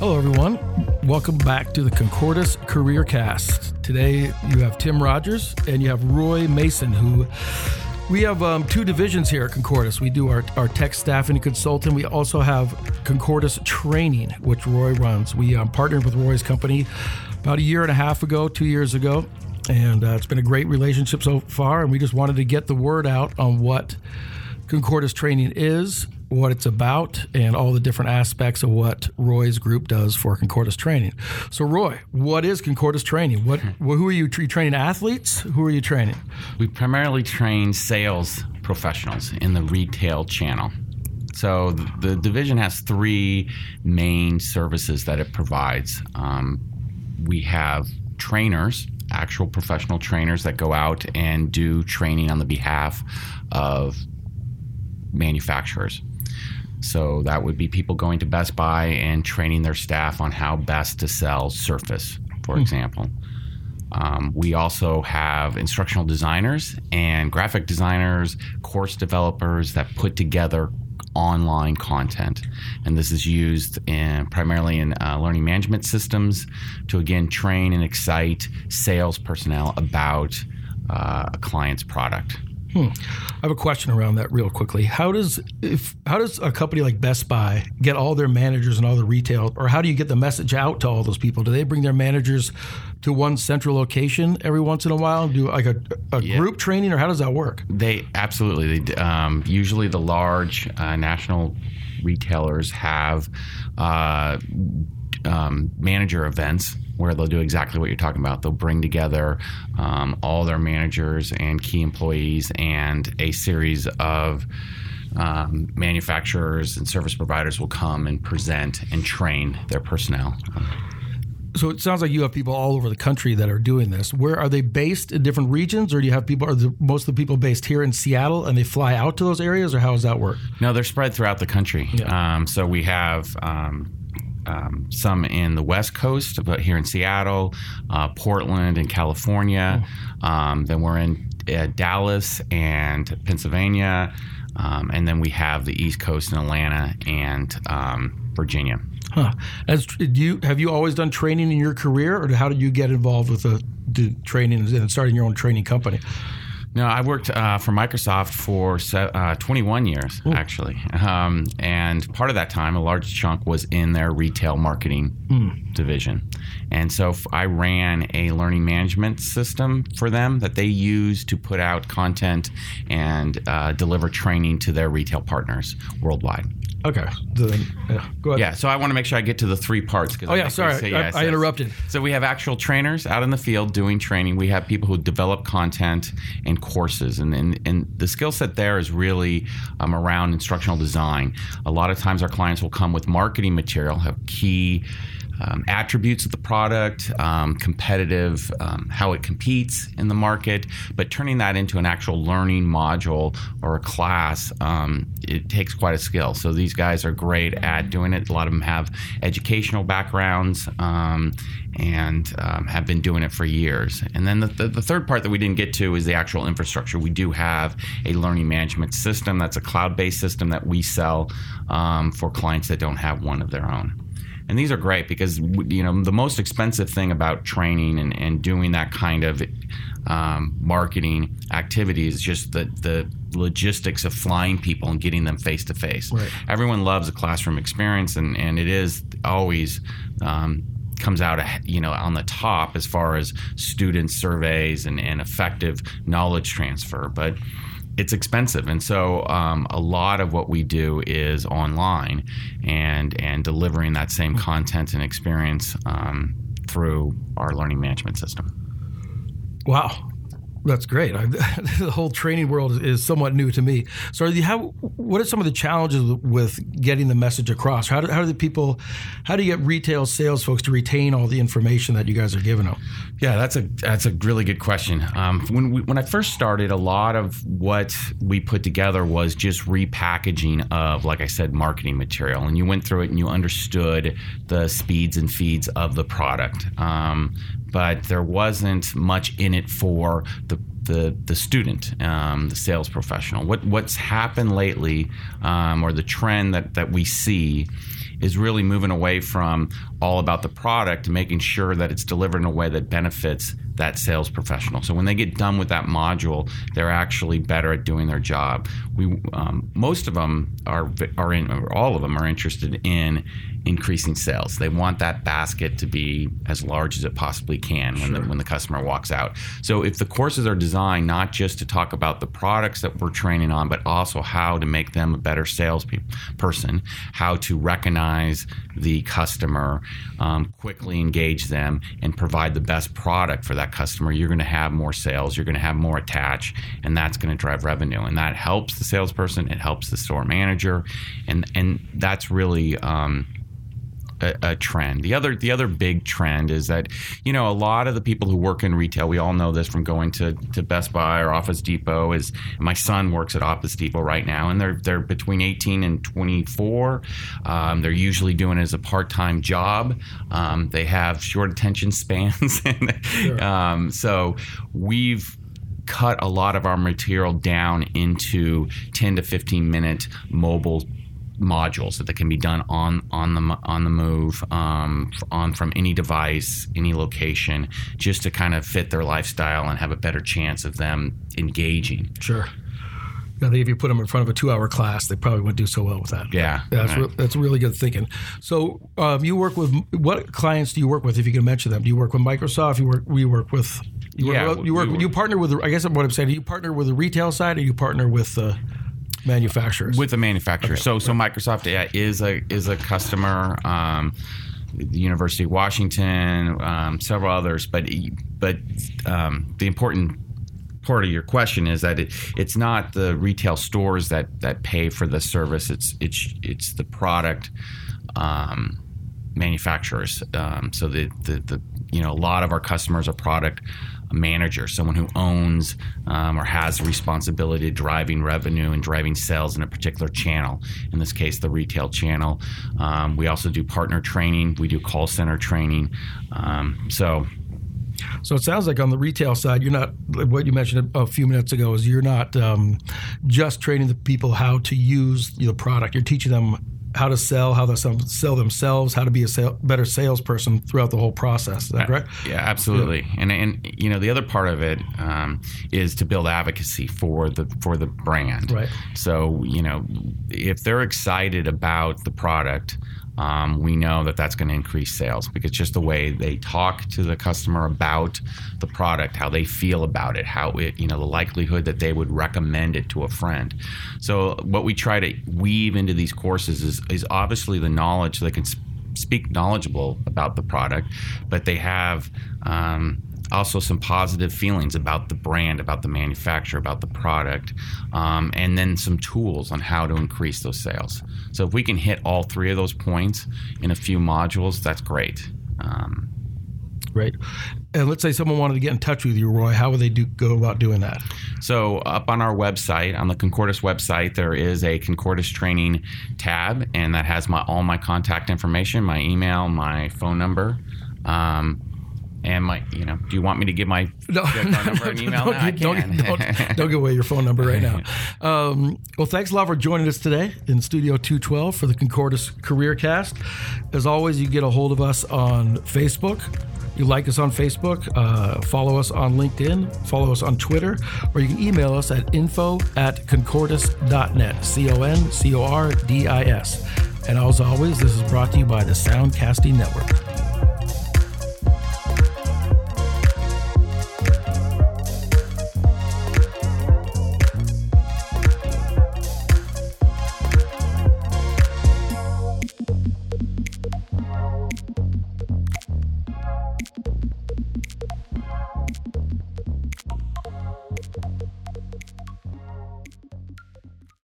Hello, everyone. Welcome back to the Concordis Career Cast. Today, you have Tim Rogers and you have Roy Mason, who we have um, two divisions here at Concordis. We do our, our tech staffing and consulting. We also have Concordis Training, which Roy runs. We um, partnered with Roy's company about a year and a half ago, two years ago, and uh, it's been a great relationship so far. And we just wanted to get the word out on what Concordis Training is, what it's about, and all the different aspects of what Roy's group does for Concordis Training. So, Roy, what is Concordis Training? What, who are you, you training? Athletes? Who are you training? We primarily train sales professionals in the retail channel. So the division has three main services that it provides. Um, we have trainers, actual professional trainers that go out and do training on the behalf of manufacturers. So that would be people going to Best Buy and training their staff on how best to sell Surface, for example. Um, we also have instructional designers and graphic designers, course developers that put together online content. And this is used in, primarily in uh, learning management systems to again train and excite sales personnel about uh, a client's product. Hmm. I have a question around that real quickly. How does if how does a company like Best Buy get all their managers and all the retail, or how do you get the message out to all those people? Do they bring their managers to one central location every once in a while and do like a, a Yeah. group training, or how does that work? They absolutely. They, um, usually, the large uh, national retailers have uh, um, manager events where they'll do exactly what you're talking about. They'll bring together um, all their managers and key employees and a series of um, manufacturers and service providers will come and present and train their personnel. So it sounds like you have people all over the country that are doing this. Where are they based in different regions, or do you have people? Are the, most of the people based here in Seattle, and they fly out to those areas, or how does that work? No, they're spread throughout the country. Yeah. Um, so we have um, um, some in the West Coast, but here in Seattle, uh, Portland, and California. Um, then we're in uh, Dallas and Pennsylvania. Um, and then we have the East Coast in Atlanta and um, Virginia. Huh? As, do you have you always done training in your career, or how did you get involved with the, the training and starting your own training company? No, I worked uh, for Microsoft for uh, 21 years, actually. Um, and part of that time, a large chunk was in their retail marketing division. And so f- I ran a learning management system for them that they use to put out content and uh, deliver training to their retail partners worldwide. Okay, the, yeah, go ahead. Yeah, so I want to make sure I get to the three parts. Oh, I yeah, sorry, say- I- I interrupted. So we have actual trainers out in the field doing training. We have people who develop content and courses, and and, and the skill set there is really um, around instructional design. A lot of times, our clients will come with marketing material, have key. Um, attributes of the product, um, competitive, um, how it competes in the market, but turning that into an actual learning module or a class, um, it takes quite a skill. So these guys are great at doing it. A lot of them have educational backgrounds um, and have been doing it for years. And then the, the, the third part that we didn't get to is the actual infrastructure. We do have a learning management system that's a cloud based system that we sell um, for clients that don't have one of their own. And these are great because you know the most expensive thing about training and, and doing that kind of um, marketing activity is just the the logistics of flying people and getting them face to face. Everyone loves a classroom experience, and, and it is always um, comes out you know on the top as far as student surveys and, and effective knowledge transfer, but it's expensive, and so um, a lot of what we do is online and and delivering that same content and experience um, through our learning management system. Wow. That's great. I, the whole training world is somewhat new to me. So, have, what are some of the challenges with getting the message across? How do, how do the people, how do you get retail sales folks to retain all the information that you guys are giving them? Yeah, that's a that's a really good question. Um, when we, when I first started, a lot of what we put together was just repackaging of, like I said, marketing material, and you went through it and you understood the speeds and feeds of the product. Um, but there wasn't much in it for the the, the student, um, the sales professional. What what's happened lately, um, or the trend that, that we see, is really moving away from all about the product making sure that it's delivered in a way that benefits that sales professional. So when they get done with that module, they're actually better at doing their job. We um, most of them are are in, or all of them are interested in increasing sales. They want that basket to be as large as it possibly can when, the, when the customer walks out. So if the courses are designed not just to talk about the products that we're training on, but also how to make them a better sales pe- person, how to recognize the customer, um, quickly engage them, and provide the best product for that customer, you're going to have more sales, you're going to have more attach, and that's going to drive revenue. And that helps the salesperson, it helps the store manager, and and that's really. Um, a, a, trend. The other the other big trend is that you know a lot of the people who work in retail, we all know this from going to, to Best Buy or Office Depot. Is my son works at Office Depot right now, and they're they're between 18 and 24. Um, they're usually doing it as a part time job. Um, they have short attention spans, and, sure. um, so we've cut a lot of our material down into 10 to 15 minute mobile modules that can be done on on the on the move, um, on from any device, any location, just to kind of fit their lifestyle and have a better chance of them engaging. Sure. I think if you put them in front of a two-hour class, they probably wouldn't do so well with that. Yeah, that's right. re- that's really good thinking. So, um, you work with what clients do you work with? If you can mention them, do you work with Microsoft? You work we work with you yeah, work, you work, you partner with. I guess what I'm saying, do you partner with the retail side, or you partner with uh, manufacturers with the manufacturer. Okay. So so Microsoft is a is a customer. Um, the University of Washington, um, several others, but but um, the important part of your question is that it, it's not the retail stores that that pay for the service. It's it's it's the product um, manufacturers. Um, so the, the the you know a lot of our customers are product a manager, someone who owns um, or has the responsibility driving revenue and driving sales in a particular channel. In this case, the retail channel. Um, we also do partner training. We do call center training. Um, so. So it sounds like on the retail side, you're not what you mentioned a, few minutes ago is you're not um, just training the people how to use the product. You're teaching them how to sell, how to sell themselves, how to be a sale, better salesperson throughout the whole process. Is that correct? Yeah, absolutely. Yeah. And and you know the other part of it um, is to build advocacy for the for the brand. Right. So you know if they're excited about the product um, we know that that's going to increase sales because just the way they talk to the customer about the product, how they feel about it, how it, you know, the likelihood that they would recommend it to a friend. So what we try to weave into these courses is, is obviously the knowledge so they can speak knowledgeable about the product, but they have um, also some positive feelings about the brand, about the manufacturer, about the product, um, and then some tools on how to increase those sales. So if we can hit all three of those points in a few modules, that's great. Um, Right. And let's say someone wanted to get in touch with you, Roy. How would they do go about doing that? So, up on our website, on the Concordis website, there is a Concordis training tab, and that has my all my contact information, my email, my phone number. Um, and my, you know, do you want me to give my no, phone number and email? don't, don't, don't, don't, give away your phone number right now. Um, well, thanks a lot for joining us today in Studio 212 for the Concordis Career Cast. As always, you get a hold of us on Facebook. You like us on Facebook, uh, follow us on LinkedIn, follow us on Twitter, or you can email us at info at concordis.net, C O N C O R D I S. And as always, this is brought to you by the Soundcasting Network.